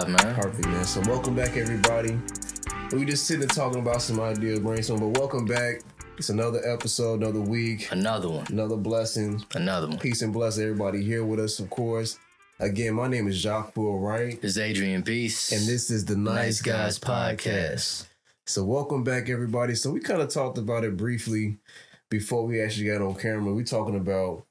live, man. Perfect, man. So welcome back, everybody. We just sitting and talking about some ideas, brainstorm, but welcome back. It's another episode, another week, Another one. another blessing. Another one. Peace and bless everybody here with us, of course. Again, my name is Jacquil Wright, It's Adrian Peace. and this is the Nice, Nice Guys Podcast. So welcome back, everybody. So we kind of talked about it briefly before we actually got on camera. We talking about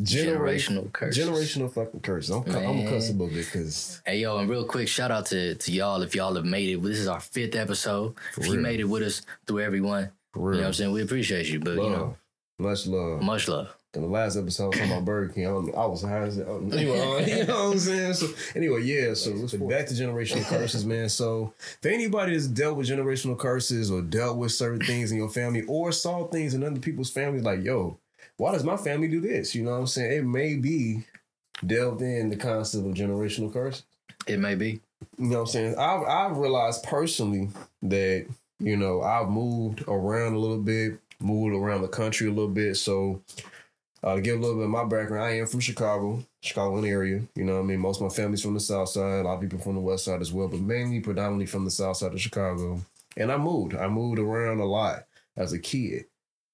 generation, Generational curses. generational fucking curses. I'm, I'm gonna cuss a bit because Hey yo, and real quick, shout out to, to y'all if y'all have made it. This is our fifth episode. if you made it with us through everyone, you know what I'm saying? We appreciate you, but you know, much love. much love. In the last episode, I was talking about Burger King. I, I was high as anyway. uh, you know what I'm saying? So anyway, yeah. So let's back to generational curses, man. So for anybody that's dealt with generational curses or dealt with certain things in your family or saw things in other people's families, like yo, why does my family do this? You know what I'm saying? It may be delved in the concept of generational curses. It may be. You know what I'm saying? I've I've realized personally that, you know, I've moved around a little bit, moved around the country a little bit. So uh, to give a little bit of my background, I am from Chicago, Chicagoland area. You know what I mean? Most of my family's from the south side, a lot of people from the west side as well, but mainly predominantly from the south side of Chicago. And I moved. I moved around a lot as a kid.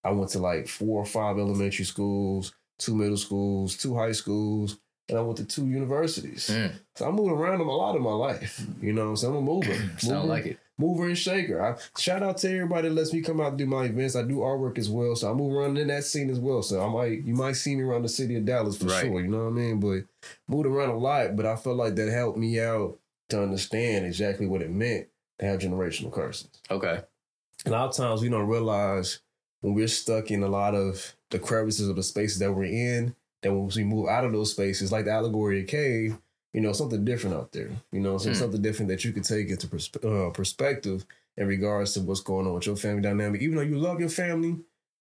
I went to like four or five elementary schools, two middle schools, two high schools, and I went to two universities. Mm. So I moved around a lot of my life. You know what I'm saying? I'm a mover. Sound mover, like it. mover and shaker. I shout out to everybody that lets me come out and do my events. I do artwork as well. So I move around in that scene as well. So I might you might see me around the city of Dallas for Right. sure. You know what I mean? But moved around a lot, but I felt like that helped me out to understand exactly what it meant to have generational curses. Okay. A lot of times we don't realize when we're stuck in a lot of the crevices of the spaces that we're in, that once we move out of those spaces, like the allegory of cave, you know, something different out there. You know, so Hmm. something different that you could take into persp- uh, perspective in regards to what's going on with your family dynamic. Even though you love your family,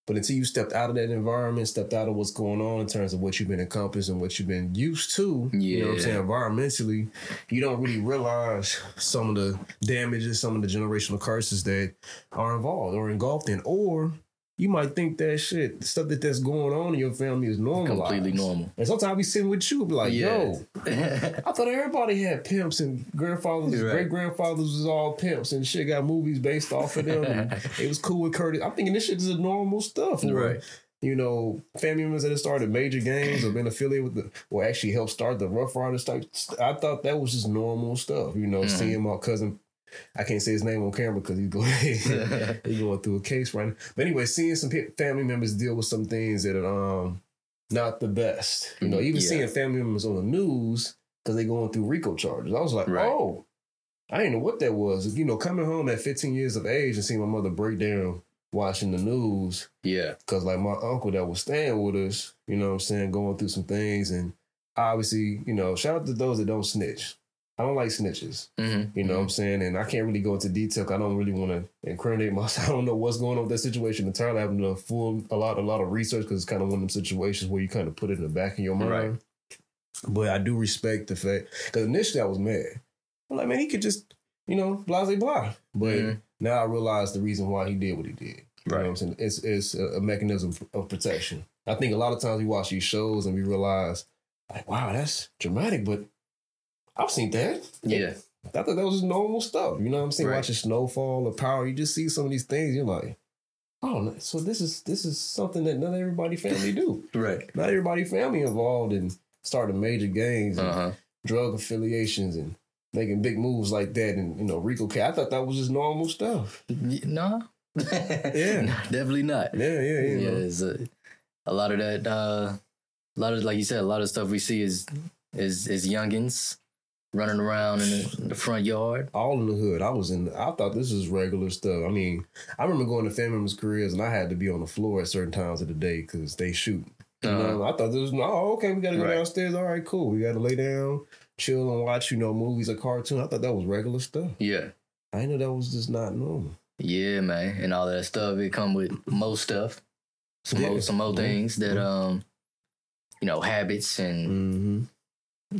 but until you stepped out of that environment, stepped out of what's going on in terms of what you've been accomplished and what you've been used to, you know what I'm saying, environmentally, you don't really realize some of the damages, some of the generational curses that are involved or engulfed in. Or you might think that shit, the stuff that that's going on in your family is normalized. Completely normal. And sometimes be sitting with you, be like, yo, I thought everybody had pimps and grandfathers, Right. great grandfathers was all pimps and shit got movies based off of them. it was cool with Curtis. I'm thinking this shit is normal stuff. Right. You know, family members that have started major games or been affiliated with the, or actually helped start the Rough Riders type. I thought that was just normal stuff. You know, Mhm. seeing my cousin, I can't say his name on camera because he's going, he's going through a case right now. But anyway, seeing some family members deal with some things that are um, not the best. You know, even Yeah. seeing family members on the news because they're going through RICO charges. I was like, Right. oh, I didn't know what that was. You know, coming home at 15 years of age and seeing my mother break down watching the news yeah. because like my uncle that was staying with us, you know what I'm saying, going through some things and obviously, you know, shout out to those that don't snitch. I don't like snitches. Mm-hmm. You know what I'm saying? And I can't really go into detail. I don't really want to incriminate myself. I don't know what's going on with that situation entirely. I haven't done a full a lot a lot of research because it's kind of one of them situations where you kind of put it in the back of your mind. Right. But I do respect the fact because initially I was mad. I'm like, man, he could just, you know, blah blah blah. But Mhm. now I realize the reason why he did what he did. You know Right. what I'm saying? It's it's a a mechanism of protection. I think a lot of times we watch these shows and we realize, like, wow, that's dramatic, but I've seen that. Yeah. I thought that was just normal stuff. You know what I'm saying? Right. Watching Snowfall or Power, you just see some of these things. You're like, oh, no, so this is this is something that not everybody family do. Right. Not everybody family involved in starting major gangs and Uh huh. drug affiliations and making big moves like that. And you know, RICO case I thought that was just normal stuff. No. Yeah. Definitely not. Yeah, yeah, yeah. yeah, it's a, a lot of that. Uh, a lot of like you said, a lot of stuff we see is is is youngins running around in the, in the front yard. All in the hood. I was in. I thought this was regular stuff. I mean, I remember going to family members' careers, and I had to be on the floor at certain times of the day because they shoot. You Uh, know, I thought this was oh okay, we gotta go Right. downstairs. All right, cool. We gotta lay down, chill, and watch you know movies or cartoons. I thought that was regular stuff. yeah, I know that was just not normal. yeah, man, and all that stuff. It come with most stuff, some Yeah. more, some more Mhm. things that um, you know, habits and Mm-hmm.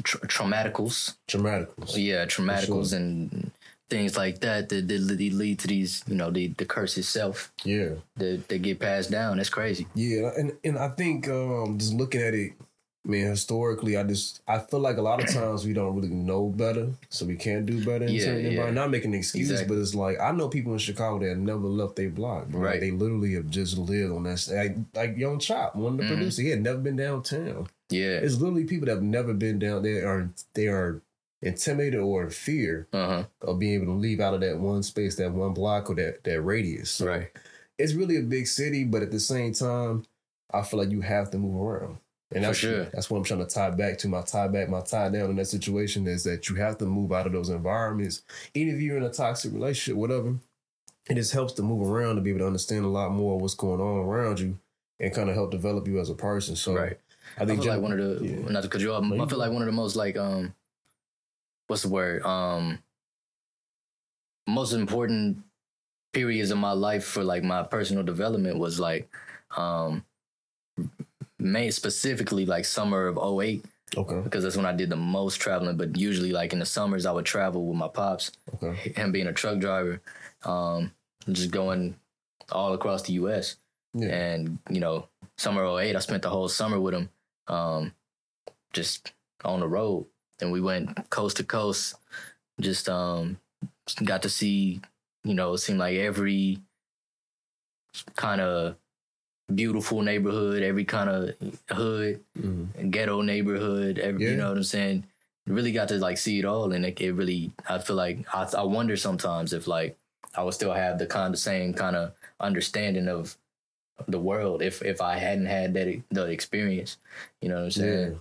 Tra- traumaticals. Dramaticals. Yeah, traumaticals and things like that that, that lead lead to these, you know, the the curse itself Yeah. that that get passed down. That's crazy. Yeah, and and I think um, just looking at it I mean, historically, I just I feel like a lot of times we don't really know better, so we can't do better in Yeah, certain yeah. environments. Not making excuses, Exactly. but it's like I know people in Chicago that never left their block. Bro. Like, Right. they literally have just lived on that. Like, like Young Chop, one of the Mhm. producers, he had never been downtown. Yeah. It's literally people that have never been down there are they are intimidated or in fear Uh huh. of being able to leave out of that one space, that one block, or that that radius. So Right. it's really a big city, but at the same time, I feel like you have to move around. And that's sure. that's what I'm trying to tie back to. My tie back, my tie down in that situation is that you have to move out of those environments. Even if you're in a toxic relationship, whatever, it just helps to move around to be able to understand a lot more of what's going on around you and kind of help develop you as a person. So Right. I I think feel like one of the yeah. not to cut you off. I feel like one of the most like um, what's the word? Um, most important periods of my life for like my personal development was like um, May specifically like summer of 08 Okay. because that's when I did the most traveling. But usually like in the summers I would travel with my pops. Okay. Him being a truck driver, um, just going all across the U.S. Yeah. And, you know, summer 08, I spent the whole summer with him, um, just on the road. And we went coast to coast, just um, got to see, you know, it seemed like every kind of beautiful neighborhood, every kind of hood, Mhm. ghetto neighborhood, every, Yeah. you know what I'm saying? Really got to like see it all. And it, it really, I feel like, I, I wonder sometimes if like I would still have the kind of same kind of understanding of the world if if I hadn't had that the experience. You know what I'm saying?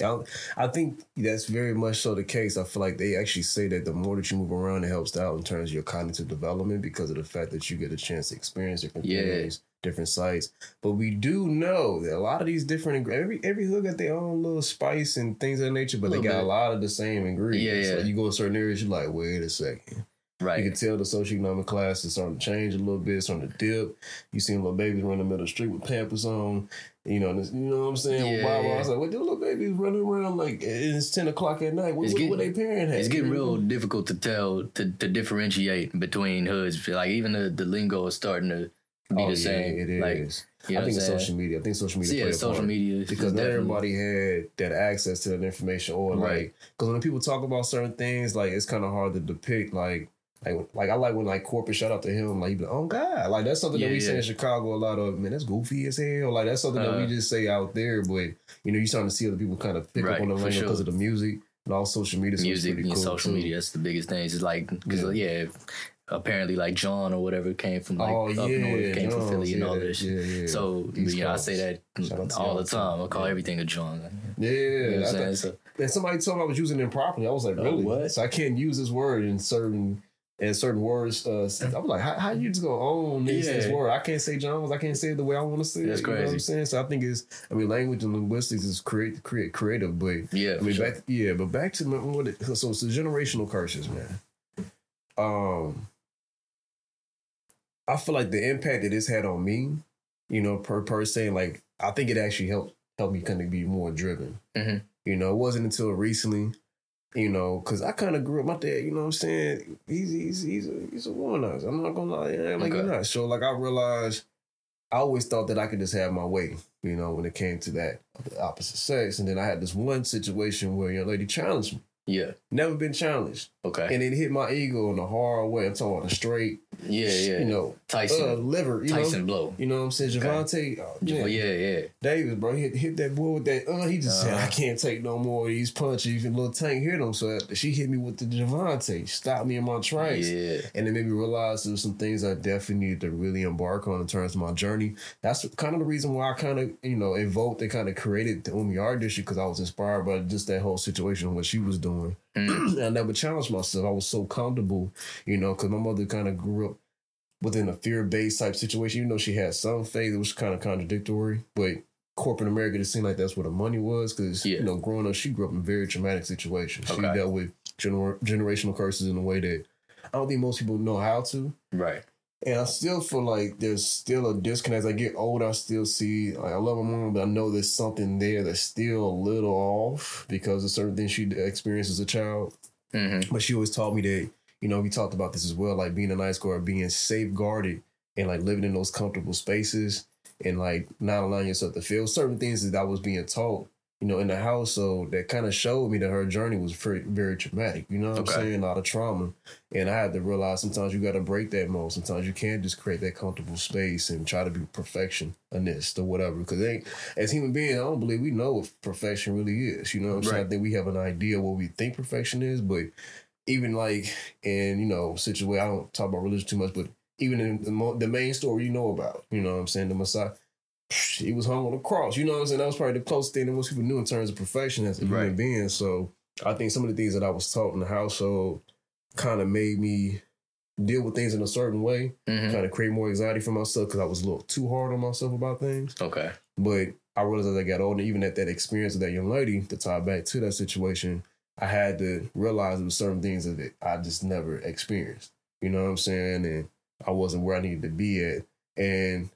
Yeah. I I think that's very much so the case. I feel like they actually say that the more that you move around, it helps out in terms of your cognitive development because of the fact that you get a chance to experience different Yeah. things, different sites. But we do know that a lot of these different every every hood got their own little spice and things of that nature, but they got a lot of the same ingredients. Yeah, yeah. Like you go to certain areas, you're like, wait a second. Right. You can tell the socioeconomic class is starting to change a little bit, it's starting to dip. You see little babies running in the middle of the street with pampers on. You know, this, you know what I'm saying? Yeah, wow. I was like, what the little babies running around like it's 10 o'clock at night? What, It's what, getting- what they parent have? it's getting real difficult to tell to, to differentiate between hoods. Like even the, the lingo is starting to Oh, the same. Yeah, it Like is. you know I think it's social media. I think social media So, yeah, social part. media because not everybody had that access to that information or like because when people talk about certain things like it's kind of hard to depict like like like I like when like corporate shout out to him like like oh god like that's something that Yeah, we say in Chicago a lot of man that's goofy as hell like that's something that we Uh-huh. just say out there but you know you starting to see other people kind of pick Right, up on the sure. because of the music and all social media music pretty and cool, social too. media. That's the biggest thing. It's like because Yeah. yeah. Apparently like jawn or whatever came from like oh up yeah north, came from Jones, Philly and yeah, all this. yeah, yeah. So you know, I say that Shout all the time. I call everything a jawn. yeah You know what I I'm saying? thought- So, And somebody told me I was using it improperly. I was like, Oh, really? what? So I can't use this word in certain in certain words. Uh, I was like, how, how you just gonna own this, this word? I can't say jawns. I can't say it the way I want to say That's it. You know what I'm saying? So I think it's. I mean, language and linguistics is create create creative, but yeah, I mean, sure. back yeah, but back to my, what it, so it's the generational curses, man. Um, I feel like the impact that it's had on me, you know, per per se, like I think it actually helped helped me kind of be more driven. Mhm. You know, it wasn't until recently, you know, because I kind of grew up. My dad, you know, what I'm saying he's he's he's a he's a womanizer. I'm not gonna lie, yeah, like you're Okay. not. So like I realized, I always thought that I could just have my way. You know, when it came to that the opposite sex, and then I had this one situation where a young lady challenged me. Yeah. Never been challenged, Okay. and it hit my ego in a hard way. I'm talking about a straight, yeah, yeah. you know, Tyson. uh, liver. You Tyson know, blow. you know what I'm saying? Gervonta, oh, Oh, man. yeah, yeah. Davis, bro, hit, hit that boy with that. Uh, he just said, Uh-huh. "I can't take no more of these punches." And little Tank hit him, so she hit me with the Gervonta, stopped me in my tracks, Yeah. and it made me realize there was some things I definitely needed to really embark on in terms of my journey. That's kind of the reason why I kind of, you know, invoked and kind of created the Umi Art District because I was inspired by just that whole situation what she was doing. Mm. I never challenged myself. I was so comfortable, you know, because my mother kind of grew up within a fear based type situation. Even though she had some faith, it was kind of contradictory. But corporate America, it seemed like that's where the money was. Because, Yeah. you know, growing up, she grew up in very traumatic situations. She dealt with gener- generational curses in a way that I don't think most people know how to. Right. And I still feel like there's still a disconnect. As I get older, I still see, like, I love my mom, but I know there's something there that's still a little off because of certain things she experienced as a child. hmm But she always taught me that, you know, we talked about this as well, like being a nice girl, being safeguarded and like living in those comfortable spaces and like not allowing yourself to feel certain things that I was being taught you know, in the household that kind of showed me that her journey was very, very traumatic. You know what Okay. I'm saying? A lot of trauma. And I had to realize sometimes you got to break that mold. Sometimes you can't just create that comfortable space and try to be perfectionist or whatever. Because they, as human beings, I don't believe we know what perfection really is. You know what I'm saying? I think we have an idea what we think perfection is, but even like in, you know, situation I don't talk about religion too much, but even in the, the main story you know about, you know what I'm saying? The Messiah he was hung on a cross. You know what I'm saying? That was probably the closest thing that most people knew in terms of perfection as a human Right. being. So I think some of the things that I was taught in the household kind of made me deal with things in a certain way, Mhm. kind of create more anxiety for myself because I was a little too hard on myself about things. Okay. But I realized as I got older, even at that experience of that young lady, to tie back to that situation, I had to realize there were certain things that I just never experienced. You know what I'm saying? And I wasn't where I needed to be at. And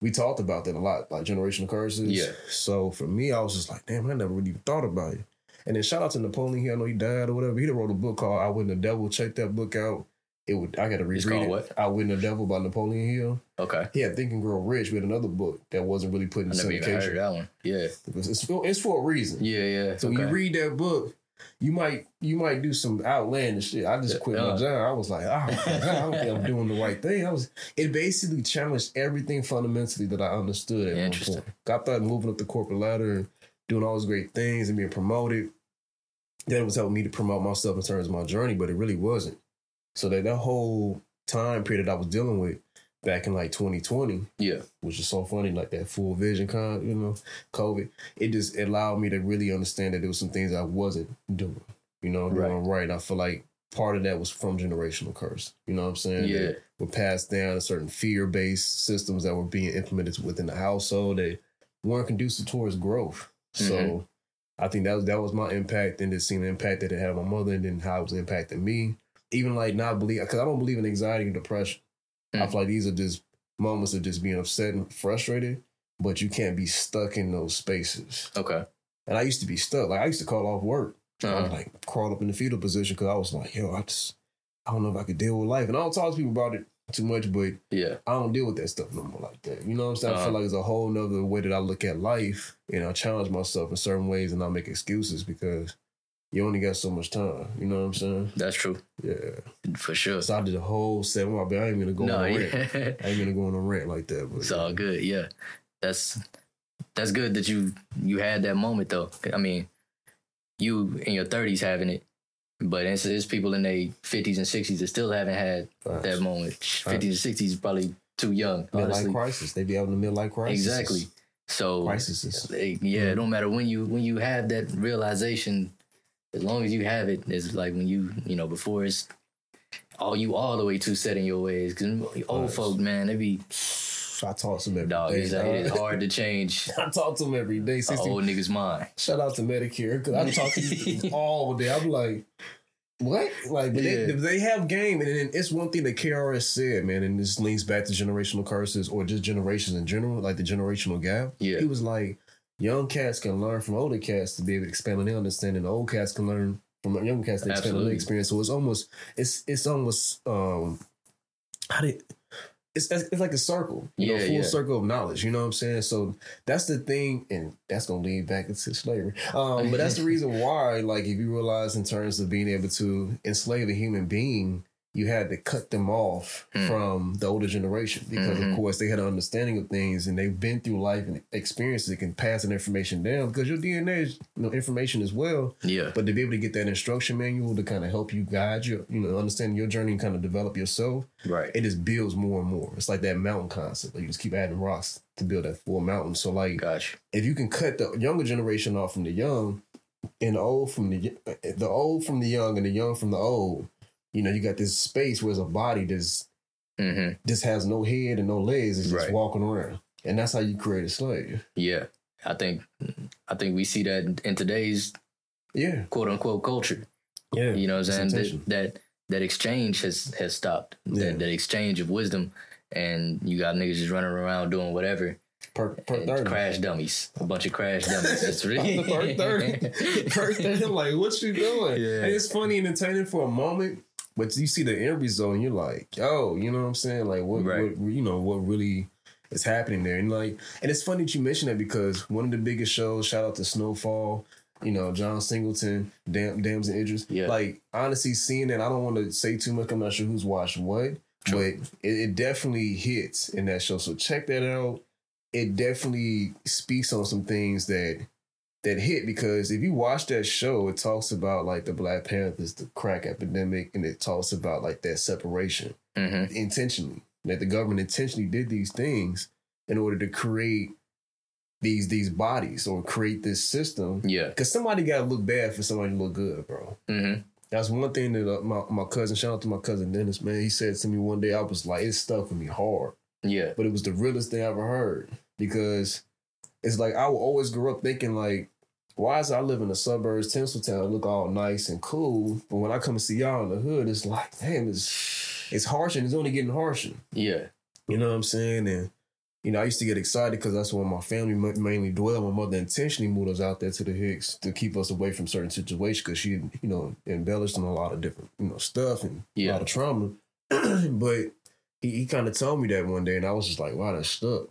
we talked about that a lot, like generational curses. Yeah. So for me, I was just like, damn, I never really even thought about it. And then shout out to Napoleon Hill. I know he died or whatever. He wrote a book called Outwitting the Devil. Check that book out. It would I gotta It's reread called it. what? Outwitting the Devil by Napoleon Hill. Okay. He had Think and Grow Rich with another book that wasn't really put in I never even heard syndication. that one. Yeah. It's for, it's for a reason. Yeah. Yeah. So when you read that book, you might you might do some outlandish shit. I just quit Yeah. my job. I was like, ah, oh god, I don't think I'm doing the right thing. I was. It basically challenged everything fundamentally that I understood at one Interesting. point. I thought moving up the corporate ladder and doing all those great things and being promoted. That was helping me to promote myself in terms of my journey, but it really wasn't. So that that whole time period that I was dealing with back in like 2020, yeah. which is so funny, like that full vision con, you know, COVID. It just allowed me to really understand that there was some things I wasn't doing, you know, doing right. And I feel like part of that was from generational curse. You know what I'm saying? Yeah. That were passed down certain fear based systems that were being implemented within the household that weren't conducive towards growth. So Mhm. I think that was that was my impact and just seeing the impact that it had on my mother and then how it was impacting me. Even like not believe because I don't believe in anxiety and depression. I Mm. feel like these are just moments of just being upset and frustrated, but you can't be stuck in those spaces. Okay. And I used to be stuck. Like I used to call off work. I was Uh-huh. like crawled up in the fetal position because I was like, yo, I just I don't know if I could deal with life. And I don't talk to people about it too much, but Yeah. I don't deal with that stuff no more like that. You know what I'm saying? I Uh-huh. feel like it's a whole nother way that I look at life and I challenge myself in certain ways and I make excuses because you only got so much time. You know what I'm saying? That's true. Yeah. For sure. So I did a whole seven. I ain't gonna go no, on a rant. I ain't gonna go on a rant like that. But It's all good. Yeah, that's that's good that you you had that moment though. I mean, you in your thirties having it, but it's, it's people in their fifties and sixties that still haven't had that moment. Fifties and sixties probably too young. midlife Honestly, crisis. They be having the midlife crisis. exactly. So Crises. Eh, yeah, mm-hmm. it don't matter when you when you have that realization. As long as you have it, it's like when you you know before it's all you all the way too set in your ways. Because old folk, man, they be I talk to them every dog. day, It's, it is hard to change I talk to them every day. an 60, old nigga's mind. Shout out to Medicare because I talk to you all day. I'm like, what? Like, but they, Yeah. they have game, and then it's one thing that KRS said, man, and this links back to generational curses or just generations in general, like the generational gap. Yeah. He was like, young cats can learn from older cats to be able to expand on their understanding. The old cats can learn from young cats to expand on their experience. So it's almost, it's it's almost, um, how did it's, it's like a circle, you know, Yeah, full yeah. circle of knowledge. You know what I'm saying? So that's the thing, and that's gonna lead back into slavery. Um, but that's the reason why, like, if you realize in terms of being able to enslave a human being, you had to cut them off Hmm. from the older generation because, Mhm. of course, they had an understanding of things and they've been through life and experiences that can pass that information down because your DNA is you know, information as well. Yeah. But to be able to get that instruction manual to kind of help you guide you, you know, understand your journey and kind of develop yourself, Right. it just builds more and more. It's like that mountain concept. Like you just keep adding rocks to build that full mountain. So like Gotcha. if you can cut the younger generation off from the young and the old from the the old from the young and the young from the old, you know, you got this space where it's a body that's hmm just has no head and no legs, it's just Right. walking around. And that's how you create a slave. Yeah. I think I think we see that in today's Yeah. quote unquote culture. Yeah. You know what I'm saying? That, that that exchange has has stopped. Yeah. That that exchange of wisdom and you got niggas just running around doing whatever. Per, per 30. crash dummies. A bunch of crash dummies. That's really per 30. per 30. Like, what you doing? Yeah. And it's funny and entertaining for a moment, but you see the end result and you're like, yo, you know what I'm saying? Like, what, Right. what you know, what really is happening there. And like, and it's funny that you mentioned that because one of the biggest shows, shout out to Snowfall, you know, John Singleton, Dam, Damson Idris. Yeah. Like, honestly, seeing that, I don't want to say too much. I'm not sure who's watched what, True. but it, it definitely hits in that show. So check that out. It definitely speaks on some things that that hit because if you watch that show, it talks about like the Black Panthers, the crack epidemic, and it talks about like that separation Mm-hmm. intentionally. That the government intentionally did these things in order to create these these bodies or create this system. Yeah. Because somebody got to look bad for somebody to look good, bro. Mm-hmm. That's one thing that uh, my, my cousin, shout out to my cousin Dennis, man, he said to me one day, I was like, it stuck with me hard. Yeah. But it was the realest thing I ever heard because it's like I will always grow up thinking like, why is I live in the suburbs, Tinseltown, look all nice and cool, but when I come and see y'all in the hood, it's like, damn, it's it's harsh and it's only getting harsher. Yeah. You know what I'm saying? And you know, I used to get excited because that's where my family mainly dwell. My mother intentionally moved us out there to the Hicks to keep us away from certain situations because she, you know, embellished on a lot of different, you know, stuff and a lot of trauma. but he, he kind of told me that one day, and I was just like, wow, that stuck.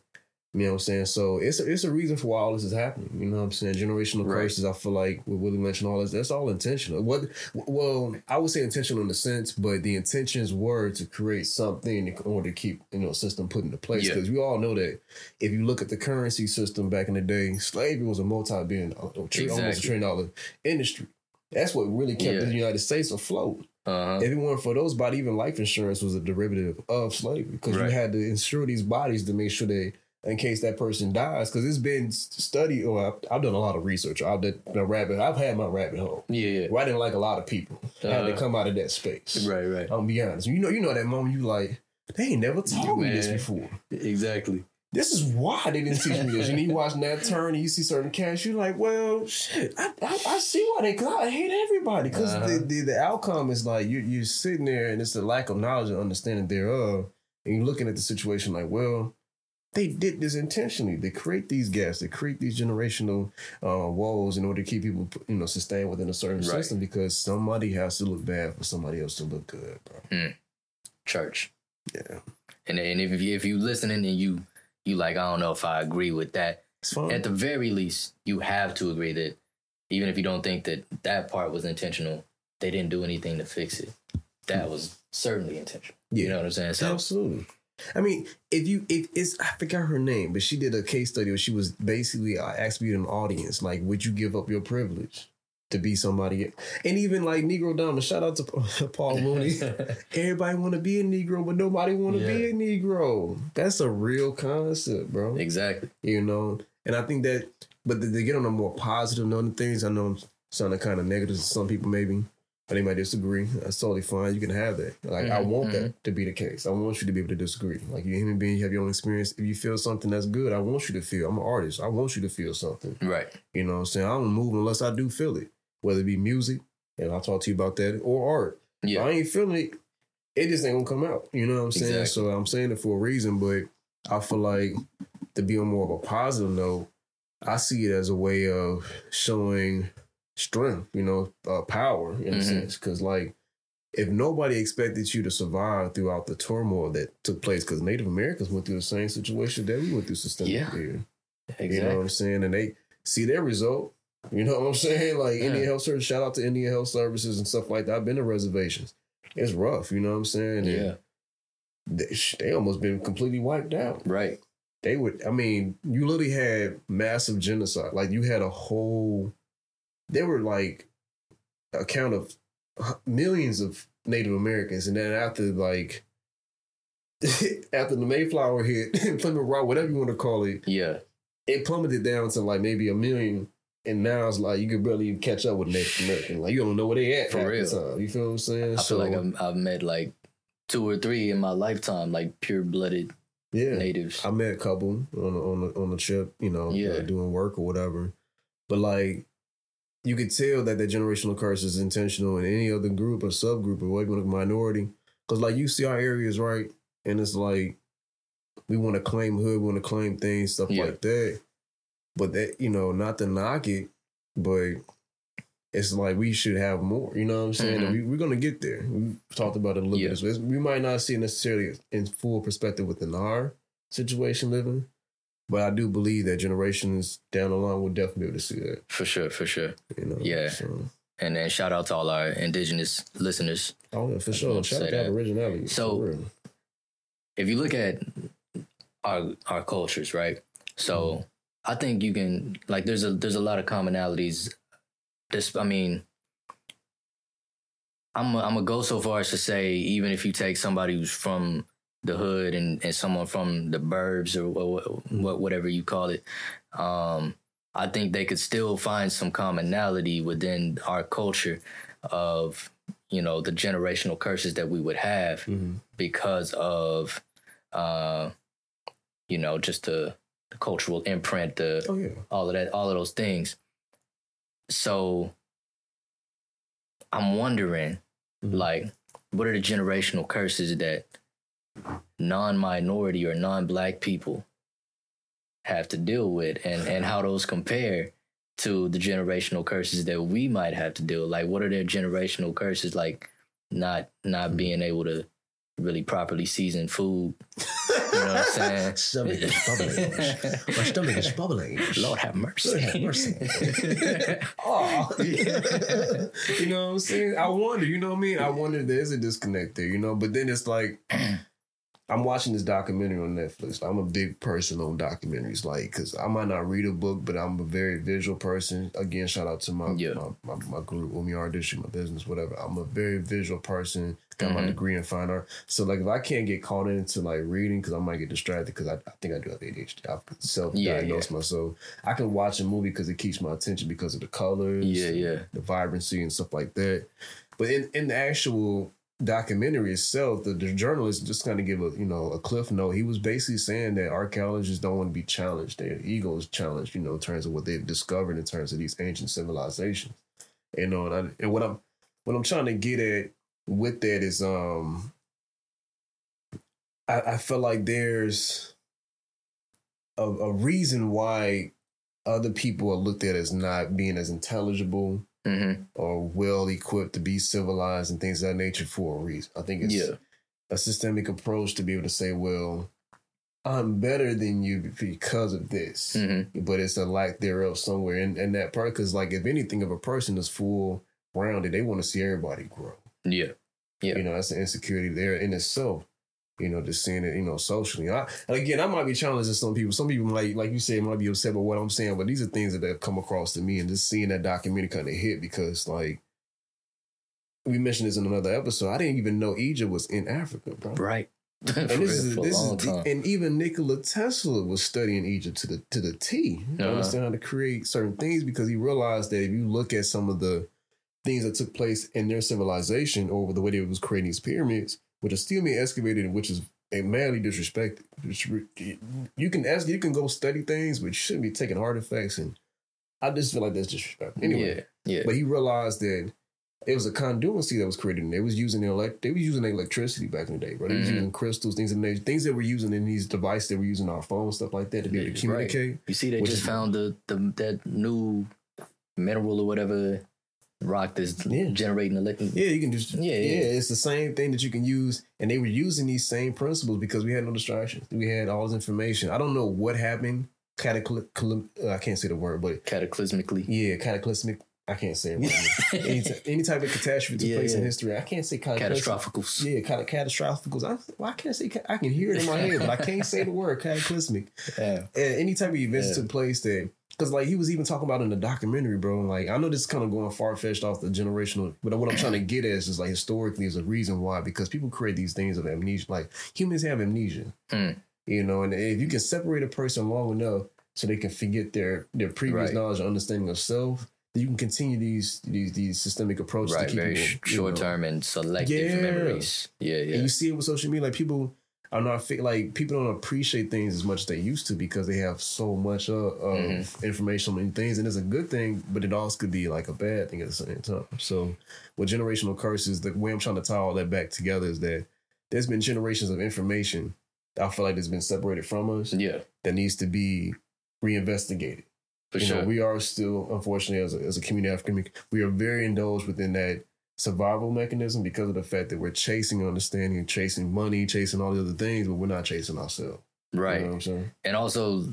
You know what I'm saying? So it's a, it's a reason for why all this is happening. You know what I'm saying? Generational Right. curses. I feel like with Willie mentioned all this. That's all intentional. What? Well, I would say intentional in the sense, but the intentions were to create something in order to keep you know system put into place. Yeah. Because we all know that if you look at the currency system back in the day, slavery was a multi-billion, uh, almost a trillion dollar industry. That's what really kept Yeah. the United States afloat. Uh-huh. If it weren't for those bodies, even life insurance was a derivative of slavery because Right. you had to insure these bodies to make sure they, in case that person dies, because it's been studied. Or I've, I've done a lot of research. I've done a rabbit. I've had my rabbit hole. Yeah. Yeah. Where I didn't like a lot of people. Had to Uh-huh. come out of that space. Right. Right. I'm be honest. You know, you know that moment you like, they ain't never told me this before. Exactly. This is why they didn't teach me this. And you watch that turn and you see certain cats, you're like, well, shit, I, I, I see why they, cause I hate everybody. Because Uh-huh. the, the, the outcome is like, you, you're sitting there and it's the lack of knowledge and understanding thereof. And you're looking at the situation like, well, they did this intentionally. They create these gaps. They create these generational uh, walls in order to keep people, you know, sustained within a certain Right. system because somebody has to look bad for somebody else to look good, bro. Church. Yeah. And and if you if you listening and you you like I don't know if I agree with that. At the very least, you have to agree that even if you don't think that that part was intentional, they didn't do anything to fix it. That was certainly intentional. You know what I'm saying? So Absolutely. I mean, if you if it's I forgot her name, but she did a case study where she was basically uh, asking an audience like, would you give up your privilege to be somebody? And even like Negro Diamond, shout out to Paul Mooney. Everybody want to be a Negro, but nobody want to be a Negro. That's a real concept, bro. exactly. You know, and I think that, but to, to get on a more positive note things, I know I'm sounding kind of negative to some people, maybe, but they might disagree. That's totally fine. You can have that. Like, I Mhm, want that to be the case. I want you to be able to disagree. Like, you're a human being, you have your own experience. If you feel something that's good, I want you to feel. I'm an artist. I want you to feel something. Right. You know what I'm saying? I don't move unless I do feel it, whether it be music, and I'll talk to you about that, or art. If Yeah. I ain't feeling it, it just ain't gonna come out. You know what I'm saying? Exactly. So I'm saying it for a reason, but I feel like to be on more of a positive note, I see it as a way of showing strength, you know, uh, power in a Mhm. sense. Cause like if nobody expected you to survive throughout the turmoil that took place, because Native Americans went through the same situation that we went through systemic Yeah. Exactly. You know what I'm saying? And they see their result. You know what I'm saying? Like Yeah. Indian Health Service, shout out to Indian Health Services and stuff like that. I've been to reservations. It's rough, you know what I'm saying? And yeah. They, they almost been completely wiped out. Right. They would, I mean, you literally had massive genocide. Like you had a whole, they were like a count of millions of Native Americans. And then after like, after the Mayflower hit, Plymouth Rock, whatever you want to call it, Yeah. it plummeted down to like maybe a million, and now it's like you could barely even catch up with Native American. Like you don't know where they at For real. the time. You feel what I'm saying? I feel like I've, I've met like two or three in my lifetime, like pure blooded yeah, natives. I met a couple on the, on the, on the trip, you know, Yeah. uh, doing work or whatever. But like, you could tell that the generational curse is intentional in any other group or subgroup or even a minority. Because like you see our areas, right? And it's like we want to claim hood, we want to claim things, stuff Yeah. like that. But that, you know, not to knock it, but it's like we should have more. You know what I'm saying? Mhm. We, we're gonna get there. We talked about it a little Yeah. bit. So we might not see it necessarily in full perspective with the NAR, situation living. But I do believe that generations down the line will definitely be able to see that. For sure, for sure. You know, Yeah. So, And then shout out to all our indigenous listeners. oh yeah, for I sure. Shout out to that. originality. So-. If you look at our our cultures, right? So mm-hmm. I think you can like there's a there's a lot of commonalities. This I mean I'm i I'm gonna go so far as to say even if you take somebody who's from the hood and, and someone from the burbs or what, what whatever you call it, um, I think they could still find some commonality within our culture of you know the generational curses that we would have Mhm. because of uh, you know just the, the cultural imprint, the Oh yeah. all of that, all of those things. So I'm wondering, Mhm. like, what are the generational curses that non-minority or non-black people have to deal with, and and how those compare to the generational curses that we might have to deal. Like, what are their generational curses? Like, not not being able to really properly season food. You know what I'm saying? Stomach is bubbling. My stomach is bubbling. Lord have mercy. Lord have mercy. oh. you know what I'm saying? I wonder, you know what I mean? I wonder if there's a disconnect there, you know? But then it's like, I'm watching this documentary on Netflix. I'm a big person on documentaries, like, because I might not read a book, but I'm a very visual person. Again, shout out to my Yeah. my, my, my group, Umi Art District, my business, whatever. I'm a very visual person. Got my Mhm. degree in fine art. So, like, if I can't get caught into, like, reading, because I might get distracted, because I, I think I do have ADHD. I've self-diagnosed myself. I can watch a movie because it keeps my attention because of the colors Yeah, yeah. the vibrancy and stuff like that. But in, in the actual documentary itself, the, the journalist just kind of give a you know a cliff note. He was basically saying that archaeologists don't want to be challenged. Their ego is challenged, you know, in terms of what they've discovered in terms of these ancient civilizations. You know, and, I, and what I'm what I'm trying to get at with that is um I, I feel like there's a, a reason why other people are looked at as not being as intelligible hmm or well equipped to be civilized and things of that nature for a reason. I think it's Yeah. a systemic approach to be able to say, well, I'm better than you because of this, hmm but it's a lack thereof somewhere in, in that part. Because, like, if anything, if a person is full rounded, they want to see everybody grow. Yeah. Yeah. You know, that's the insecurity there in itself. You know, just seeing it, you know, socially. I, and again, I might be challenging some people. Some people might, like you said, might be upset with what I'm saying, but these are things that have come across to me and just seeing that documentary kind of hit because, like, we mentioned this in another episode. I didn't even know Egypt was in Africa, bro. Right. And this is this is time. and even Nikola Tesla was studying Egypt to the to the T to Uh-huh. understand how to create certain things because he realized that if you look at some of the things that took place in their civilization over the way they was creating these pyramids, which are still being excavated, which is a madly disrespected. You can ask, you can go study things, but you shouldn't be taking artifacts, and I just feel like that's disrespectful. Anyway, Yeah. Yeah. but he realized that it was a conduency that was created. And they was using the elect. They was using electricity back in the day, bro. They was Mhm. using crystals, things in there, things that we're using in these devices that we're using our phones, stuff like that, to be able to Yeah, right. communicate. You see, they just is- found the, the that new mineral or whatever rock that's Yeah. generating electric. Yeah, you can just Yeah, yeah, yeah. It's the same thing that you can use, and they were using these same principles because we had no distractions. We had all this information. I don't know what happened. Cataclysm. Uh, I can't say the word, but Cataclysmically. yeah, cataclysmic. I can't say it. any, t- any type of catastrophe took Yeah, place in history. I can't say cataclysmic. Catastrophicals. Yeah, kind of catastrophic. I, why can't I say? ca- I can hear it in my head, but I can't say the word cataclysmic. Yeah. And any type of events took place that, because like he was even talking about in the documentary, bro. and, Like I know this is kind of going far fetched off the generational, but what I'm trying to get at is just like historically is a reason why because people create these things of amnesia. Like humans have amnesia, Mm. you know, and if you can separate a person long enough so they can forget their their previous Right. knowledge and understanding of self, then you can continue these these these systemic approaches Right. to keep Very short term and selective Yeah. memories. Yeah. yeah. and Yeah. you see it with social media, like people are not feel like people don't appreciate things as much as they used to because they have so much uh, of Mm-hmm. information and things, and it's a good thing, but it also could be like a bad thing at the same time. So, with generational curses, the way I'm trying to tie all that back together is that there's been generations of information that I feel like has been separated from us Yeah. that needs to be reinvestigated. For you sure. know, we are still, unfortunately, as a, as a community, African, community, we are very indulged within that survival mechanism because of the fact that we're chasing understanding, chasing money, chasing all the other things, but we're not chasing ourselves. right. You know what I'm saying? and also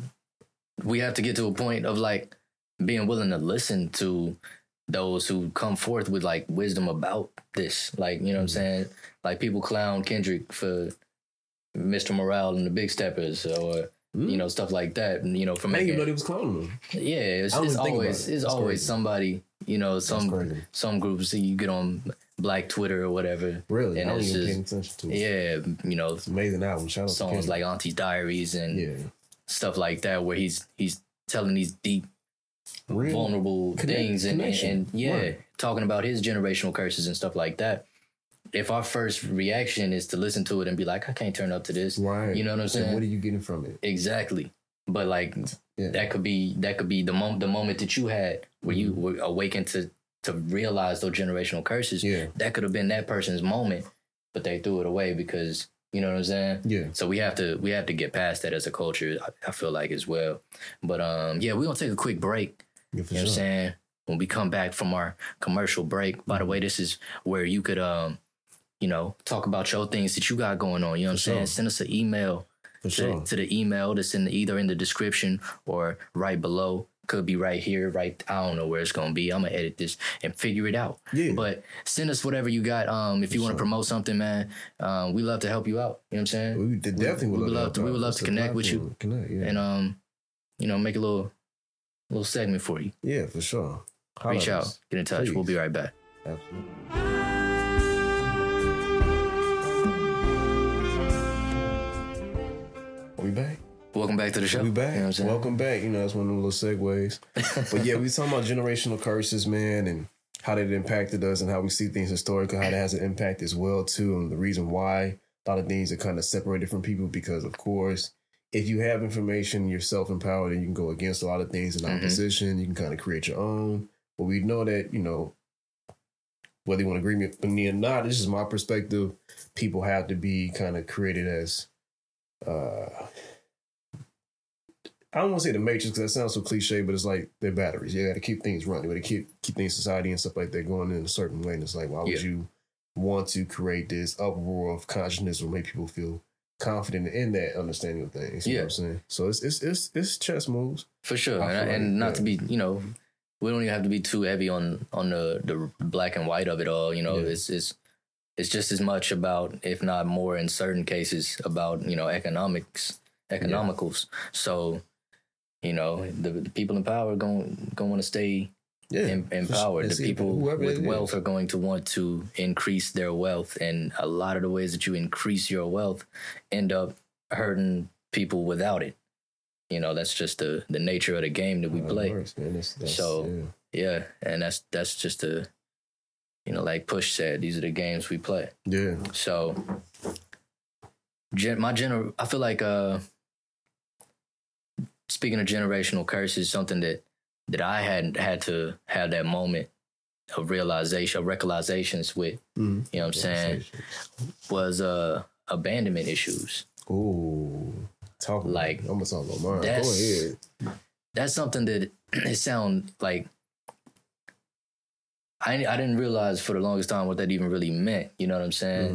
we have to get to a point of like being willing to listen to those who come forth with like wisdom about this like you know what i'm Mhm. saying like people clown kendrick for mr morale and the big steppers or you know stuff like that you know didn't making they was cloning them. yeah it's, it's even think about always it. it's That's always crazy. somebody you know some some groups that you get on black twitter or whatever Really? and I it's just- attention to it. yeah you know It's amazing album. Shout out to songs like auntie's diaries and Yeah. stuff like that where he's he's telling these deep Real vulnerable connect- things and, and, and yeah Right. talking about his generational curses and stuff like that if our first reaction is to listen to it and be like i can't turn up to this Right. you know what i'm And saying what are you getting from it? exactly but like Yeah. that could be that could be the moment the moment that you had where you Mm-hmm. were awakened to to realize those generational curses Yeah. that could have been that person's moment but they threw it away because you know what i'm saying Yeah. so we have to we have to get past that as a culture i, I feel like as well but um yeah we're gonna take a quick break Yeah, you know what I'm saying? When we come back from our commercial break, by the way, this is where you could um, you know, talk about your things that you got going on. You know what I'm For saying? Send us an email For to, sure. to the email that's in the, either in the description or right below. Could be right here, right. I don't know where it's gonna be. I'm gonna edit this and figure it out. Yeah. But send us whatever you got. Um, if you want to sure. promote something, man, um, we love to help you out. You know what I'm saying? we definitely we would would love, love to- we would out. love to connect with you. Connect, yeah. And um, you know, make a little little segment for you. yeah, for sure. Holla Reach out, get in touch. We'll be right back. Absolutely. Welcome back to the show. We back. You know what I'm saying? Welcome back. You know, that's one of the little segues. but yeah, we talking about generational curses, man, and how that impacted us and how we see things historically, how that has an impact as well too, and the reason why a lot of things are kind of separated from people because, of course, if you have information, you're self empowered and you can go against a lot of things in Mhm. opposition. You can kind of create your own. But we know that you know whether you want to agree with me or not. This is my perspective. People have to be kind of created as. uh I don't want to say the matrix because that sounds so cliche, but it's like they're batteries. You got to keep things running. but to keep keep things society and stuff like that going in a certain way. And it's like, why would Yeah. you want to create this uproar of consciousness or make people feel confident in that understanding of things? You know Yeah. what I'm saying? So it's it's it's it's chess moves. For sure, and, like, and not yeah. to be, you know, we don't even have to be too heavy on on the the black and white of it all. You know, Yeah. it's it's it's just as much about, if not more, in certain cases, about you know economics, economicals. So, you know, the, the people in power going going to want to stay Yeah, sure. empowered. The people with it is. wealth are going to want to increase their wealth, and a lot of the ways that you increase your wealth end up hurting people without it. You know, that's just the the nature of the game that we Of play. course. That's, that's, So- yeah. Yeah, and that's that's just a, you know, like Push said, these are the games we play. yeah, So, gen- my general, I feel like uh, speaking of generational curses, something that that I hadn't had to have that moment of realization, of realizations with. Mhm. You know what I'm saying? Was uh abandonment issues. Ooh, talk Like, I'm gonna talk about mine. Go that's- ahead. That's something that it sound like. I I didn't realize for the longest time what that even really meant. You know what I'm saying?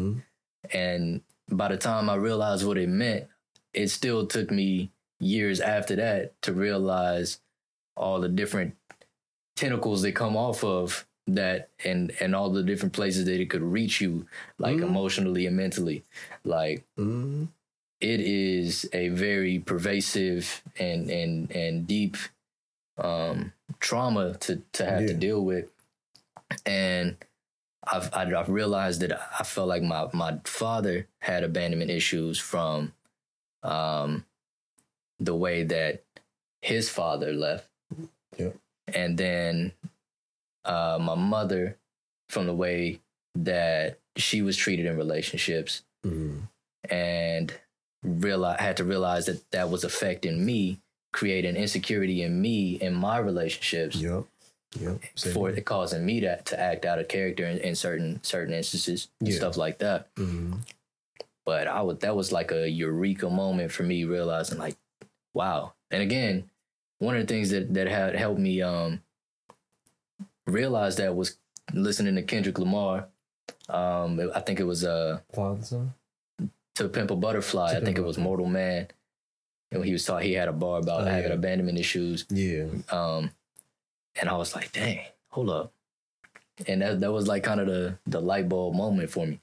Mhm. And by the time I realized what it meant, it still took me years after that to realize all the different tentacles that come off of that and and all the different places that it could reach you like Mhm. emotionally and mentally like Mhm. it is a very pervasive and and and deep um trauma to to have to deal with and I've I've realized that I felt like my my father had abandonment issues from um the way that his father left Yep. and then uh my mother from the way that she was treated in relationships Mhm. and realize had to realize that that was affecting me, creating insecurity in me in my relationships Yep. Yep. Same for it causing me to, to act out of character in, in certain certain instances and Yeah. stuff like that. Mhm. But I would that was like a eureka moment for me, realizing like, wow. And again, one of the things that that had helped me um realize that was listening to Kendrick Lamar. Um, I think it was uh son. to Pimp a Butterfly. To I think Pimp it was Mortal Man. and he was taught he had a bar about Oh, having yeah. abandonment issues. Yeah. Um, and I was like, dang, hold up. And that that was like kind of the the light bulb moment for me.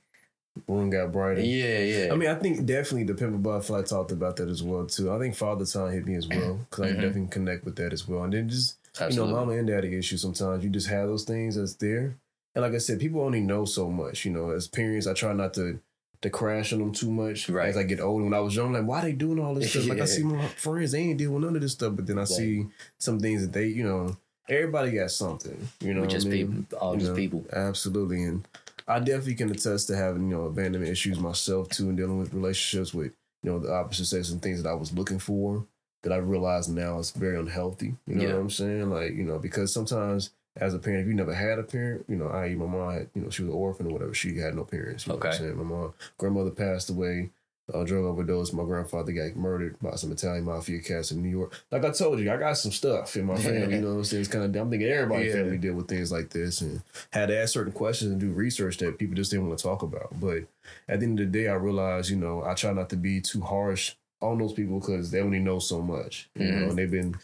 One got brighter. Yeah, yeah. I mean, I think definitely the Pimp a Butterfly talked about that as well too. I think Father Time hit me as well because I Mhm. definitely connect with that as well. And then just you know, mama and daddy issues. Sometimes you just have those things that's there. And like I said, people only know so much. You know, as parents, I try not to to crash on them too much Right. as I get older. When I was young, like why they doing all this stuff? Like I see my friends, they ain't dealing with none of this stuff. But then I Right. see some things that they, you know, everybody got something. You know, We're just I mean? people, all You just know, people. Absolutely. And I definitely can attest to having, you know, abandonment issues myself too and dealing with relationships with, you know, the opposite sex and things that I was looking for that I realize now is very unhealthy. You know Yeah. what I'm saying? Like, you know, because sometimes as a parent, if you never had a parent, you know, i.e. my mom had, you know, she was an orphan or whatever, she had no parents. You know what I'm Okay. saying? My mom, grandmother passed away, uh, drug overdose. My grandfather got murdered by some Italian mafia cats in New York. Like I told you, I got some stuff in my family. you know what I'm saying? It's kind of, I'm thinking everybody's Yeah. family deal with things like this and had to ask certain questions and do research that people just didn't want to talk about. But at the end of the day, I realized, you know, I try not to be too harsh on those people because they only know so much. You know, Mhm. and they've been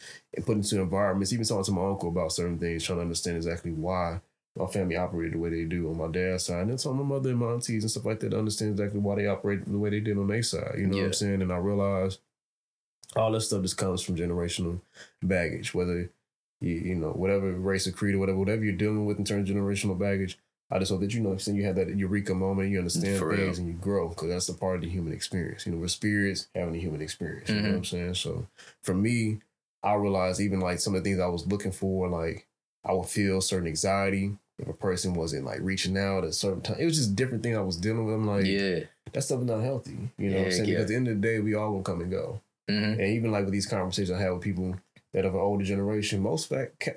put into environments, even talking to my uncle about certain things, trying to understand exactly why my family operated the way they do on my dad's side. And then some of my mother and my aunties and stuff like that to understand exactly why they operate the way they did on their side. You know what I'm saying? And I realized all this stuff just comes from generational baggage, whether you, you know, whatever race or creed or whatever, whatever you're dealing with in terms of generational baggage. I just hope that you know, saying you have that eureka moment, you understand For real. things and you grow because that's a part of the human experience. You know, we're spirits having a human experience. You know what mm-hmm. I'm saying? So for me, I realized even like some of the things I was looking for, like I would feel certain anxiety if a person wasn't like reaching out at a certain time. It was just different thing I was dealing with. I'm like, yeah. that stuff is not healthy. You know what I'm saying? yeah. Because at the end of the day, we all gonna come and go. hmm And even like with these conversations I have with people that of an older generation, most fact,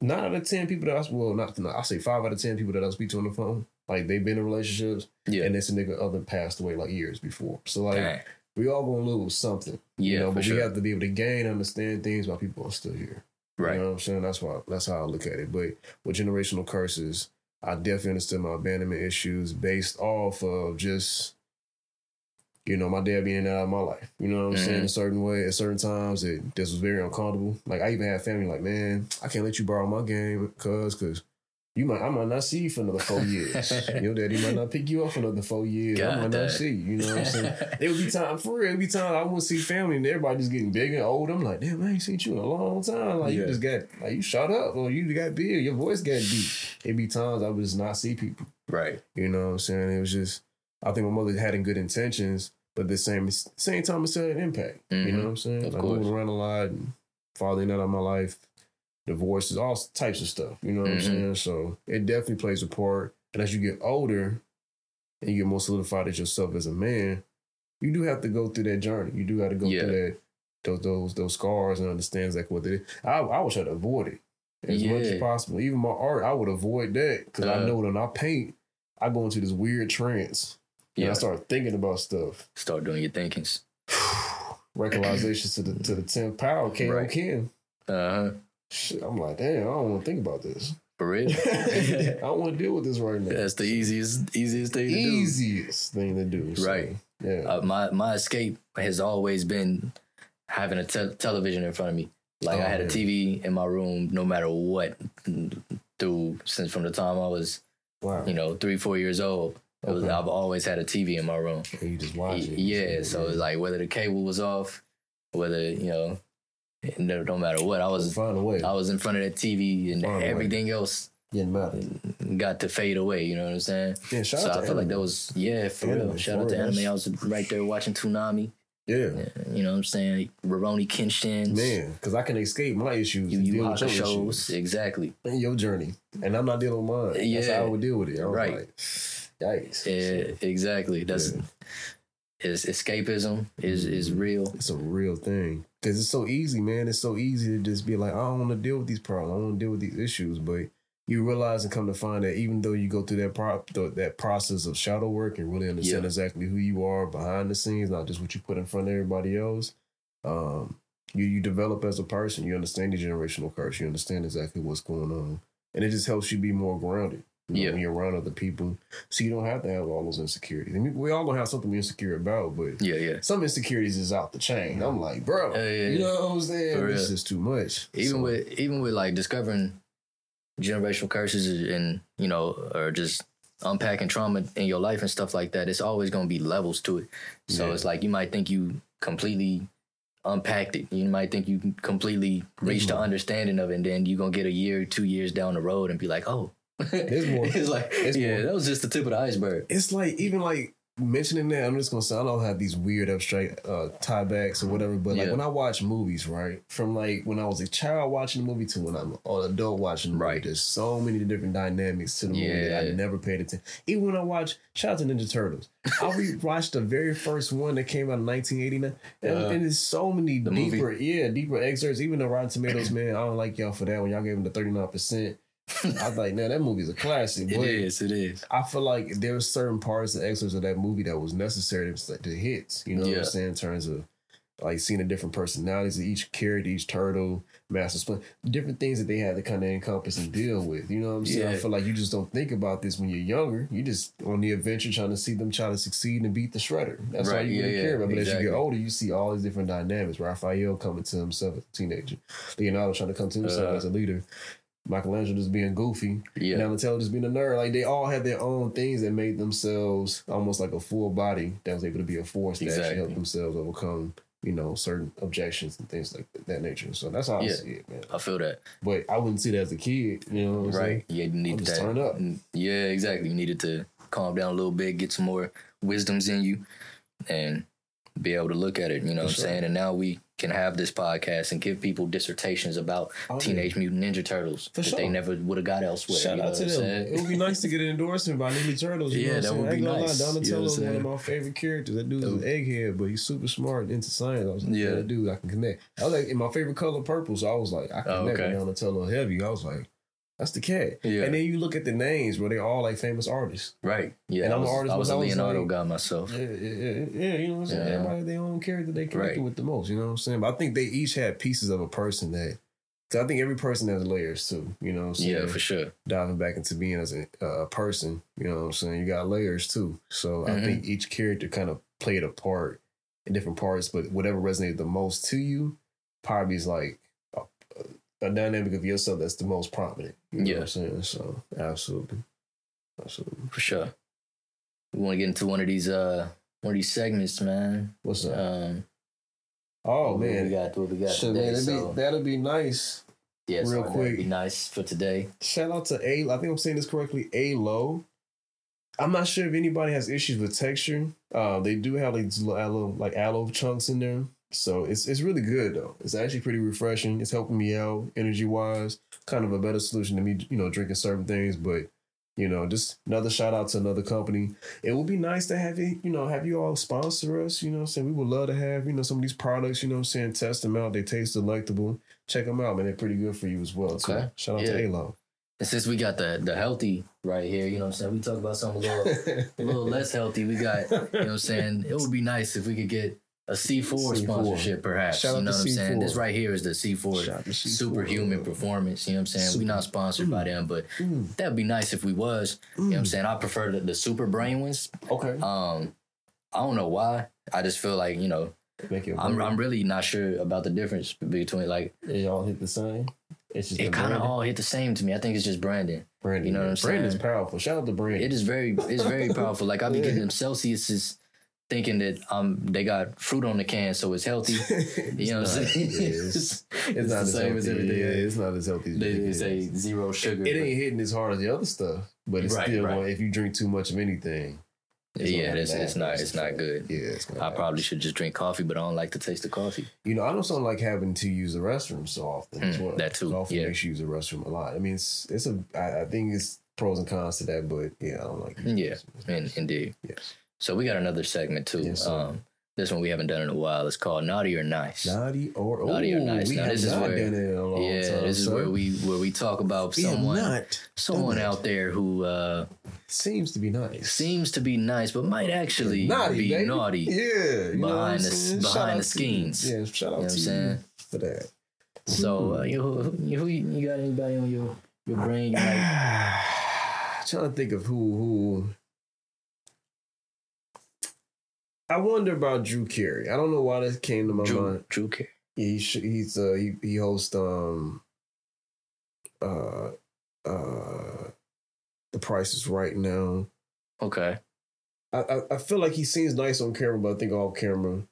nine out of ten people that I well, not I say five out of ten people that I speak to on the phone, like they've been in relationships, Yeah. and this nigga other passed away like years before. So like Dang. we all gonna lose something, Yeah, you know. But sure. we have to be able to gain, understand things while people are still here. Right. You know what I'm saying? That's why that's how I look at it. But with generational curses, I definitely understood my abandonment issues based off of just you know, my dad being out of my life. You know what I'm saying? Mhm. A certain way, at certain times, it this was very uncomfortable. Like I even had family like, man, I can't let you borrow my game, cause, cause you might, I might not see you for another four years. Your daddy might not pick you up for another four years. I God, might not see you. You know what I'm saying? There would be time for real. It'd be time I wouldn't see family and everybody just getting bigger and older. I'm like, damn, I ain't seen you in a long time. Like you just got like you shut up or you got big. Your voice got deep. It'd be times I would just not see people. right. You know what I'm saying? It was just I think my mother had in good intentions, but the same same time it had an impact. You Mhm. know what I'm saying? Of like course. moving around a lot and father out of my life, divorces, all types of stuff. You know what Mhm. I'm saying? So it definitely plays a part. And as you get older and you get more solidified as yourself as a man, you do have to go through that journey. You do have to go Yeah. through that those those those scars and understand exactly what it is. I I wish I'd avoid it as much as possible. Even my art, I would avoid that because I Uh. know when I paint, I go into this weird trance and Yeah. I start thinking about stuff. Start doing your thinkings. Recognizations to the to the tenth power, Ken Right. Ken. Uh huh. Shit, I'm like, damn, I don't want to think about this. For real. I don't want to deal with this right now. That's the easiest easiest thing to do. Easiest thing to do. So, Right. Yeah. Uh, my my escape has always been having a te- television in front of me. Like Oh, I had a. TV in my room, no matter what. Through since from the time I was, wow. you know, three four years old, it was, Okay. I've always had a TV in my room. And you just watch it. Yeah, so it's like whether the cable was off, whether you know, no, no matter what, I was find a way. I was in front of that TV and Find everything else Didn't matter. got to fade away. You know what I'm saying? Yeah, shout so out I to feel like anime. that was yeah for real. Shout for out to anime. I was right there watching Toonami. Yeah. You know what I'm saying? Rurouni Kenshin. Man, because I can escape my issues. You you with your shows issues exactly. and your journey. And I'm not dealing with mine. Yeah. That's how I would deal with it. Right. like, yikes. Yeah, exactly. That's Yeah. Is escapism is is real. It's a real thing. Because it's so easy, man. It's so easy to just be like, I don't want to deal with these problems. I don't want to deal with these issues. But you realize and come to find that even though you go through that pro- that process of shadow work and really understand Yeah. exactly who you are behind the scenes, not just what you put in front of everybody else, um, you you develop as a person. You understand the generational curse. You understand exactly what's going on, and it just helps you be more grounded. Yeah. when you're around other people. So you don't have to have all those insecurities. I mean, we all don't have something we're insecure about, but Yeah, yeah. some insecurities is out the chain. I'm like, bro, Yeah, yeah, you know what I'm saying? This is too much. Even So, with even with like discovering generational curses and you know, or just unpacking trauma in your life and stuff like that, it's always gonna be levels to it. So it's like you might think you completely unpacked it. You might think you completely reached the more. understanding of it, and then you're gonna get a year, two years down the road and be like, oh. There's more. it's like, There's yeah, more. that was just the tip of the iceberg. it's like even like mentioning that. I'm just gonna say I don't have these weird abstract uh, tiebacks or whatever, but like Yeah. when I watch movies, right, from like when I was a child watching the movie to when I'm an adult watching the movie, Right. there's so many different dynamics to the movie that I never paid attention. Even when I watch out to Ninja Turtles, I rewatched the very first one that came out in 1989, and, Uh, and there's so many the movie? deeper, yeah, deeper excerpts. Even the Rotten Tomatoes, man, I don't like y'all for that when y'all gave them the 39 percent. I was like, man, that movie's a classic. It but is, it is. I feel like there were certain parts of excerpts of that movie that was necessary to, to hits. You know what I'm saying? In terms of like seeing the different personalities of each character, each turtle, Master Splinter, different things that they had to kind of encompass and deal with. You know what I'm saying? I feel like you just don't think about this when you're younger. You just on the adventure trying to see them try to succeed and beat the shredder. That's all Right, you really yeah, care about. But as you get older, you see all these different dynamics. Raphael coming to himself as a teenager, Leonardo trying to come to himself Uh, as a leader. Michelangelo just being goofy, Yeah. Donatello just being a nerd. Like they all had their own things that made themselves almost like a full body that was able to be a force that actually Exactly. helped themselves overcome, you know, certain objections and things like that, nature. So that's how I see it, man. I feel that. But I wouldn't see that as a kid, you know what I'm right. saying? Yeah, you I'm need just that. turn up. Yeah, exactly. You needed to calm down a little bit, get some more wisdoms in you, and be able to look at it. You know what I'm sure. saying? And now we can have this podcast and give people dissertations about Oh, Teenage Mutant Ninja Turtles For that sure. they never would have got elsewhere. Shout out to them. saying? It would be nice to get an endorsement by Ninja Turtles. You Yeah, know what that saying? would be lie, nice. Know Donatello is one of my favorite characters. That dude's an egghead, but he's super smart and into science. I was like, Yeah. yeah, that dude, I can connect. I was like, in my favorite color, purple. So I was like, I Oh, connect okay. with Donatello heavy. I was like, that's the cat. Yeah. And then you look at the names, bro. They're all like famous artists. Right. Yeah. And I I'm an was, artist, I was a I was Leonardo like- guy myself. Yeah, yeah, yeah, you know what I'm saying? Yeah. Everybody their own character they connected Right. with the most. You know what I'm saying? But I think they each had pieces of a person that. Cause I think every person has layers too. You know what I'm saying? Yeah, for sure. diving back into being as a uh, person, you know what I'm saying? You got layers too. So I Mhm. think each character kind of played a part in different parts, but whatever resonated the most to you probably is like a, dynamic of yourself that's the most prominent. You know Yeah. what I'm saying? So absolutely. Absolutely. For sure. We want to get into one of these uh one of these segments, man. What's up? Um oh what we man. got what we got Shit, today. man, so, be, that'd be nice. yeah, so real that'd quick. be nice for today. Shout out to A. I think I'm saying this correctly. A low. I'm not sure if anybody has issues with texture. Uh, they do have like these little aloe, like aloe chunks in there, so it's it's really good though. It's actually pretty refreshing. It's helping me out energy wise. Kind of a better solution to me, you know, drinking certain things. But you know, just another shout out to another company. It would be nice to have it, you know, have you all sponsor us. You know, what I'm saying we would love to have you know some of these products. You know, what I'm saying test them out. They taste delectable. Check them out, man. They're pretty good for you as well. Okay. Shout out Yeah. to A-Lo. And since we got the the healthy right here, you know what I'm saying? We talk about something a little a little less healthy. We got, you know what I'm saying? It would be nice if we could get a C4, C4. sponsorship perhaps. Shout you know what I'm saying? C4. This right here is the C4 Shout C4. superhuman performance. You know what I'm saying? We're not sponsored by them, but Mm, that'd be nice if we was. You know what I'm mm. saying? I prefer the, the super brain ones. Okay. Um, I don't know why. I just feel like, you know, I'm I'm really not sure about the difference between like They all hit the same. It's just it kind of all hit the same to me. I think it's just branding. Brandon. you know what I'm Brandon's saying? powerful. Shout out to Brandon. It is very it's very powerful. Like I be getting them Celsiuses thinking that um they got fruit on the can so it's healthy. You know what I'm saying? Yeah, it's, it's it's not the as same healthy. as everything Yeah, it's not as healthy. As They, you they think say it is. zero sugar. it but- ain't hitting as hard as the other stuff, but it's Right, still right. going. If you drink too much of anything, it's yeah, it's, it's not it's not good. Yeah, it's I probably should just drink coffee, but I don't like the taste of coffee. You know, I don't sound like having to use the restroom so often as Mm, well. that too, Coffee yeah. makes you use the restroom a lot. I mean, it's it's a. I, I think it's pros and cons to that, but yeah, I don't like. Yeah, and. Indeed. Yes. So we got another segment too. Yes, um, this one we haven't done in a while. It's called Naughty or Nice. Naughty or Naughty or nice. We Now, this is where- done it in a long yeah, time. this is sir. where we where we talk about We someone someone out there who uh, seems to be nice. seems to be nice, but might actually naughty, be baby. naughty. Yeah, you know what I'm behind the- behind Shout the to Yeah, shout out You know to I'm you saying? for that. So uh, you, who, you, who you you got anybody on your your brain? You like, trying to think of who who. I wonder about Drew Carey. I don't know why that came to my Drew, mind. Drew Carey. Yeah, he sh- he's uh he he hosts um uh uh The Price is Right now. Okay. I, I I feel like he seems nice on camera, but I think off camera.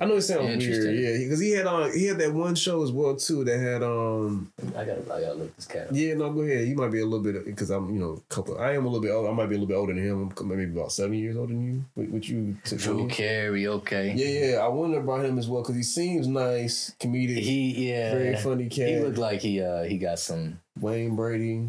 I know it sounds weird, Interesting. yeah, because he had on he had that one show as well too that had um I gotta, I gotta look this cat up. yeah no go ahead you might be a little bit because I'm you know a couple I am a little bit old I might be a little bit older than him I'm maybe about seven years older than you what, what you Drew Carey. Okay. yeah yeah I wonder about him as well because he seems nice comedic He yeah. very funny cat He looked like he uh he got some. Wayne Brady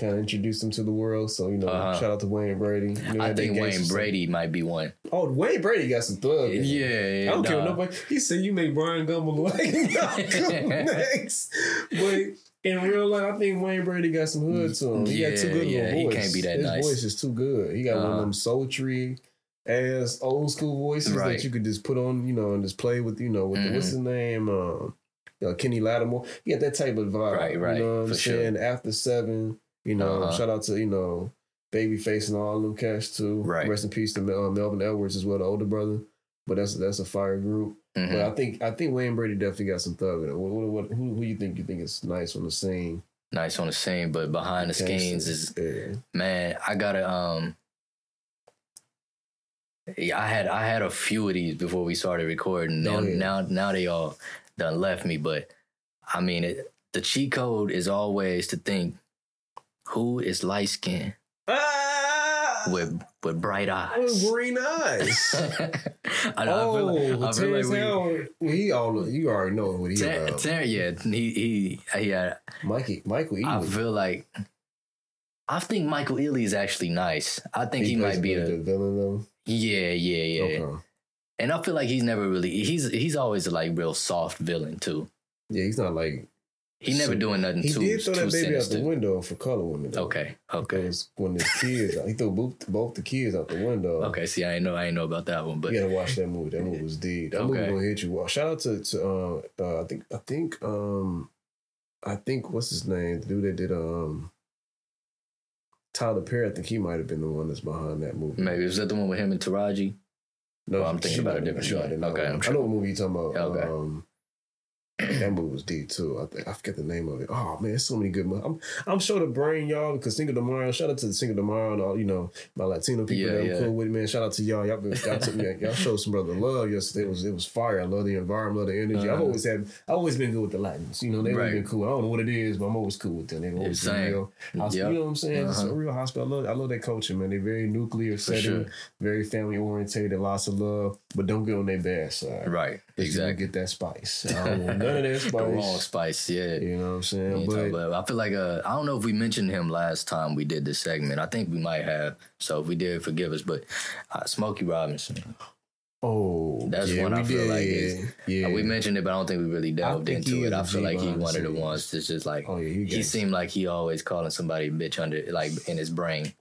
kind of introduced him to the world. So you know, Uh-huh. shout out to Wayne Brady. You know, I think Wayne stuff. Brady might be one. Oh, Wayne Brady got some thug. him. Yeah, I don't care what nobody. He said you make Bryant Gumbel look like X, but in real life, I think Wayne Brady got some hood to him. He got too Yeah, good yeah, he voice. can't be that His nice. voice is too good. He got one of Uh-huh. them sultry ass old school voices Right. that you could just put on, you know, and just play with, you know, with the, what's Mhm. his name, um, you know, Kenny Lattimore. He got that type of vibe, Right, right, You know what I'm for sure. saying? After seven, you know, Uh-huh. shout out to you know, Babyface and all them cats too. Right. Rest in peace to Mel- Melvin Edmonds as well, the older brother. But that's that's a fire group. Mhm. But I think I think Wayne Brady definitely got some thug in it. What, what, what, who who you think you think is nice on the scene? Nice on the scene, but behind the scenes is yeah. man. I gotta um. Yeah, I had I had a few of these before we started recording. Now Oh, yeah. now now they all done left me, but I mean it, the cheat code is always to think who is light skinned Ah, with with bright eyes. green eyes. I, know, oh, I feel like, I feel like we, Well, he all you already know what he Ter- about. Ter- yeah, he he he had Mikey Michael I feel like I think Michael Ealy is actually nice. I think he, plays might be a villain though. yeah, yeah, yeah. Okay. And I feel like he's never really he's he's always a like real soft villain too. Yeah, he's not like He never doing nothing he too did throw too that baby sinister. out the window for color women. Though. Okay, okay, Because when the kids, he threw both, both the kids out the window. okay. See, I ain't know I ain't know about that one, but you gotta watch that movie. That movie was deep. That movie gonna hit you. Well, shout out to to uh, uh I think I think um I think what's his name? The dude that did um Tyler Perry. I think he might have been the one that's behind that movie. maybe was that the one with him and Taraji? No, Oh, I'm thinking about a different show. might have known. Okay, I'm I know what movie you talking about. Okay. Um, that movie was deep too. I think I forget the name of it. Oh man, so many good. Mo- I'm I'm sure the brain y'all because de Mayo. Shout out to de Mayo and all you know my Latino people Yeah, that I'm cool with. Man, shout out to y'all. Y'all, been, y'all took me. Y'all showed some brother love yesterday. It was it was fire. I love the environment, love the energy. I've Uh-huh. always had. I've always been good with the Latins. You know they've always Right. been cool. I don't know what it is, but I'm always cool with them. They've always been real. Yep. You know what I'm saying? It's a Uh-huh. real hospital. I love, I love that culture, man. They're very nuclear For setting, sure. very family orientated, lots of love, but don't get on their bad side. Right, Exactly. Get that spice. I don't want none of that spice. The wrong spice, yeah. You know what I'm saying? But I feel like uh, I don't know if we mentioned him last time we did this segment. I think we might have. So if we did, forgive us. But uh, Smokey Robinson, oh, That's yeah, one I feel did. like is- yeah. Uh, we mentioned it, but I don't think we really delved into it. I feel like he one of the ones that's just like oh yeah, he, he seemed like he always calling somebody bitch under like in his brain,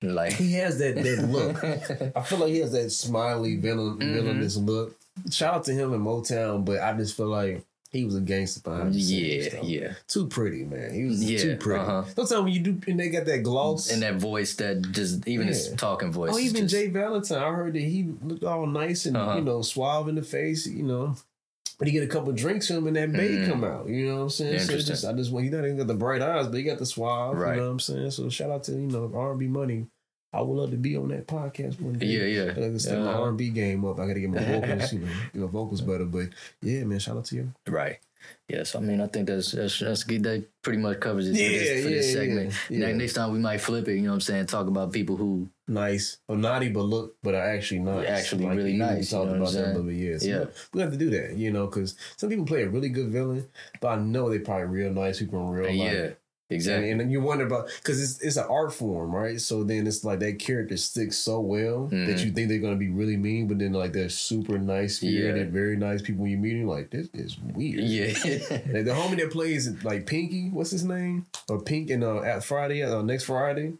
like. he has that that look. I feel like he has that smiley villain Mhm. villainous look. Shout out to him in Motown, but I just feel like he was a gangster behind the scenes. yeah, yeah, Too pretty, man. He was Yeah, too pretty. uh-huh. Sometimes when you do, and they got that gloss. and that voice that just even his talking voice. Oh, even just, J. Valentine. I heard that he looked all nice and Uh-huh. you know suave in the face. You know, but he get a couple drinks from him and that babe Mm. come out. You know what I'm saying? So just, I just want he not even got the bright eyes, but he got the suave. Right. You know what I'm saying? So shout out to you know R&B money. I would love to be on that podcast one day. Yeah, yeah. I gotta step my Uh-huh. R&B game up. I got to get my vocals, you know, get my vocals better. But yeah, man, shout out to you. Right. Yes, I mean I think that's that's, that's good. That pretty much covers it for this, for this segment. yeah, yeah. Next time we might flip it. You know what I'm saying? Talk about people who Nice, or naughty, but look, but are actually nice. Actually really you nice, you talked know about that a saying? little bit. Yeah, so Yeah. we have to do that, you know, because some people play a really good villain, but I know they probably real nice people in real life. yeah, exactly. And, and you wonder about because it's it's an art form, right? So then it's like that character sticks so well that Mhm. you think they're gonna be really mean, but then like they're super nice spirited, Yeah. very nice people when you meet them. Like this is weird. yeah. Like, the homie that plays like Pinky, what's his name? Or Pink in uh, at Friday, uh, next Friday.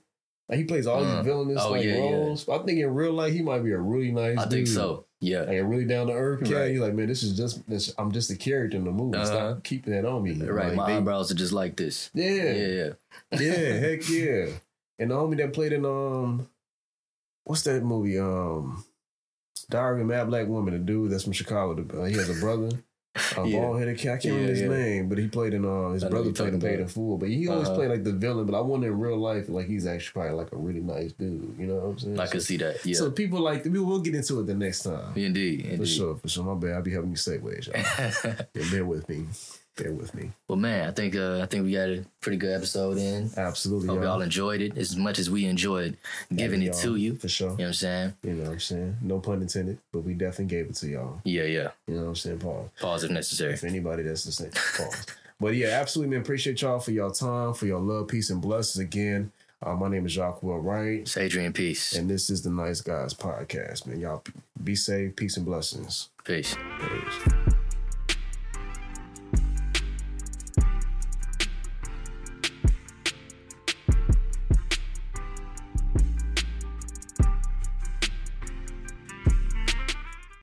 Like he plays all Uh, these villainous oh, like yeah, yeah. roles. I think in real life he might be a really nice. I think dude. so. Yeah. Like really down to earth cat. Right. You're like, man, this is just this. I'm just a character in the movie. Uh-huh. Stop keeping that on me. Right. Like, My they- eyebrows are just like this. yeah, Yeah, yeah, yeah. heck yeah. And the homie that played in um, what's that movie? Um, Diary of a Mad Black Woman. The dude that's from Chicago. The, uh, he has a brother. A Yeah. bald headed cat. I can't Yeah, remember his yeah. name, but he played in uh his I brother played in Paid in Full. But he always Uh-huh. played like the villain. But I wonder in real life, like he's actually probably like a really nice dude. You know what I'm saying? I could So- see that. Yeah. So people like we will get into it the next time. indeed. For Indeed. sure, for sure. My bad. I'll be having these segues, y'all. yeah, bear with me. Bear with me. well, man, I think uh, I think we got a pretty good episode in. Absolutely. Hope y'all. y'all enjoyed it as much as we enjoyed giving it to you. For sure. You know what I'm saying? You know what I'm saying? No pun intended, but we definitely gave it to y'all. Yeah, yeah. You know what I'm saying, Paul? Pause if necessary. If anybody that's same, pause. But yeah, absolutely, man. Appreciate y'all for y'all time, for your love, peace, and blessings again. Uh, my name is Jacquil Wright, It's Adrian Peace. and this is the Nice Guys Podcast, man. Y'all be safe, peace, and blessings. Peace. Peace.